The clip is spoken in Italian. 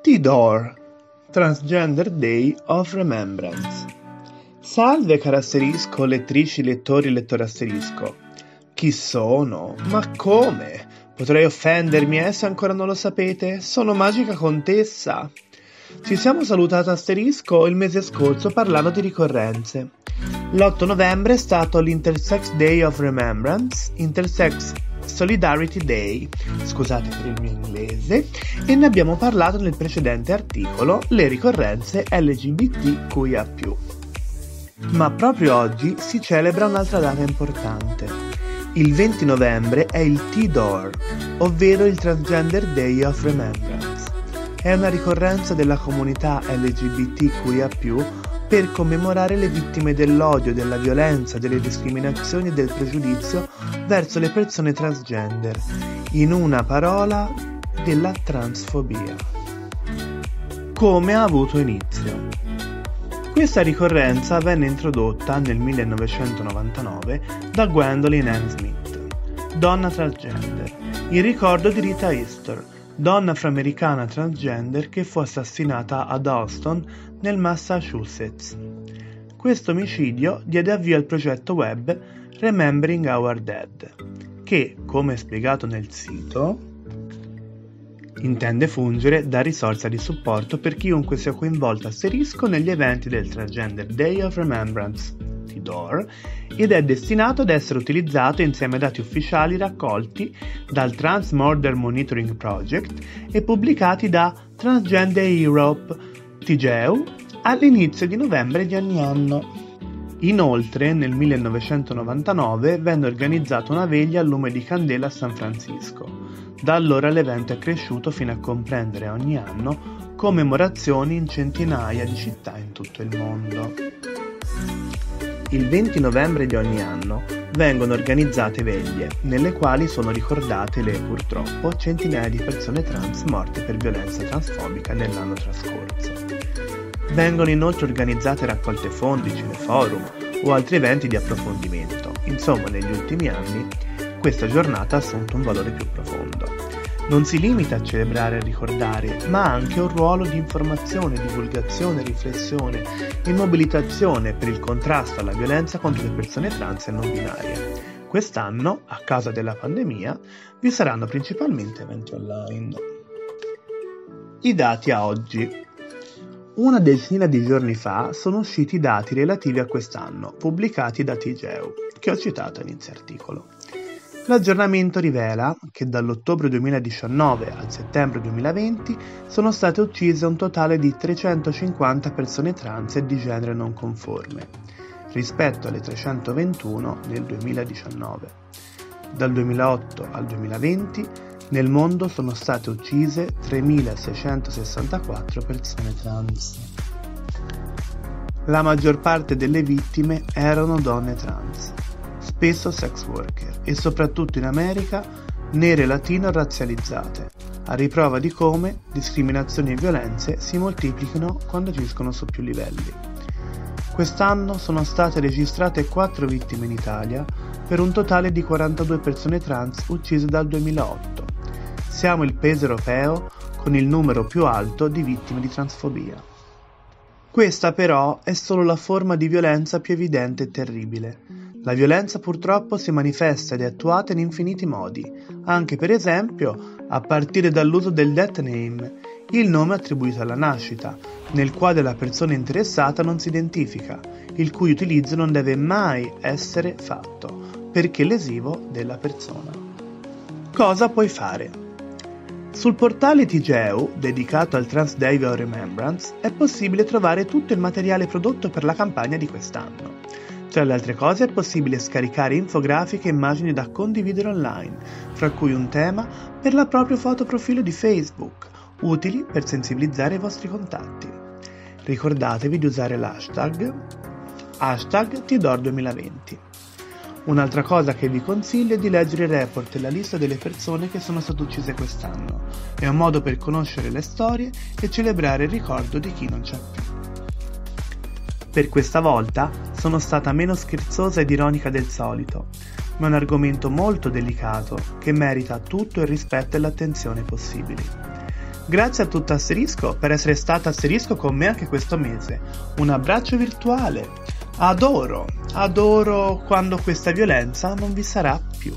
T-Door Transgender Day of Remembrance Salve caro asterisco, lettrici, lettori, lettore asterisco. Chi sono? Ma come? Potrei offendermi, eh, se ancora non lo sapete? Sono Magica Contessa. Ci siamo salutati asterisco il mese scorso parlando di ricorrenze. L'8 novembre è stato l'Intersex Day of Remembrance, Intersex Solidarity Day, scusate per il mio inglese, e ne abbiamo parlato nel precedente articolo, le ricorrenze LGBTQIA+. Ma proprio oggi si celebra un'altra data importante. Il 20 novembre è il T-Door, ovvero il Transgender Day of Remembrance. È una ricorrenza della comunità LGBTQIA+, per commemorare le vittime dell'odio, della violenza, delle discriminazioni e del pregiudizio verso le persone transgender. In una parola, della transfobia. Come ha avuto inizio? Questa ricorrenza venne introdotta nel 1999 da Gwendolyn Ann Smith, donna transgender, in ricordo di Rita Easter, donna afroamericana transgender che fu assassinata ad Austin nel Massachusetts. Questo omicidio diede avvio al progetto web Remembering Our Dead, che, come spiegato nel sito, intende fungere da risorsa di supporto per chiunque sia coinvolto asterisco negli eventi del Transgender Day of Remembrance, TDOR, ed è destinato ad essere utilizzato insieme ai dati ufficiali raccolti dal Trans Murder Monitoring Project e pubblicati da Transgender Europe, TGEU, all'inizio di novembre di ogni anno. Inoltre, nel 1999 venne organizzata una veglia al lume di candela a San Francisco. Da allora l'evento è cresciuto fino a comprendere ogni anno commemorazioni in centinaia di città in tutto il mondo. Il 20 novembre di ogni anno vengono organizzate veglie, nelle quali sono ricordate le, purtroppo, centinaia di persone trans morte per violenza transfobica nell'anno trascorso. Vengono inoltre organizzate raccolte fondi, cineforum o altri eventi di approfondimento. Insomma, negli ultimi anni questa giornata ha assunto un valore più profondo. Non si limita a celebrare e ricordare, ma ha anche un ruolo di informazione, divulgazione, riflessione e mobilitazione per il contrasto alla violenza contro le persone trans e non binarie. Quest'anno, a causa della pandemia, vi saranno principalmente eventi online. I dati a oggi. Una decina di giorni fa sono usciti i dati relativi a quest'anno, pubblicati da TGEU, che ho citato in inizio articolo. L'aggiornamento rivela che dall'ottobre 2019 al settembre 2020 sono state uccise un totale di 350 persone trans e di genere non conforme, rispetto alle 321 nel 2019. Dal 2008 al 2020 nel mondo sono state uccise 3.664 persone trans. La maggior parte delle vittime erano donne trans, spesso sex worker e soprattutto in America nere latino razzializzate, a riprova di come discriminazioni e violenze si moltiplicano quando agiscono su più livelli. Quest'anno sono state registrate 4 vittime in Italia per un totale di 42 persone trans uccise dal 2008 siamo il paese europeo con il numero più alto di vittime di transfobia. Questa però è solo la forma di violenza più evidente e terribile. La violenza purtroppo si manifesta ed è attuata in infiniti modi, anche per esempio a partire dall'uso del death name, il nome attribuito alla nascita, nel quale la persona interessata non si identifica, il cui utilizzo non deve mai essere fatto, perché lesivo della persona. Cosa puoi fare? Sul portale TGEU, dedicato al Trans Day of Remembrance, è possibile trovare tutto il materiale prodotto per la campagna di quest'anno. Tra le altre cose è possibile scaricare infografiche e immagini da condividere online, fra cui un tema per la proprio fotoprofilo di Facebook, utili per sensibilizzare i vostri contatti. Ricordatevi di usare l'hashtag hashtag TDOR2020. Un'altra cosa che vi consiglio è di leggere il report e la lista delle persone che sono state uccise quest'anno. È un modo per conoscere le storie e celebrare il ricordo di chi non c'è più. Per questa volta sono stata meno scherzosa ed ironica del solito, ma è un argomento molto delicato che merita tutto il rispetto e l'attenzione possibili. Grazie a tutto Asterisco per essere stata Asterisco con me anche questo mese. Un abbraccio virtuale. Adoro, adoro quando questa violenza non vi sarà più.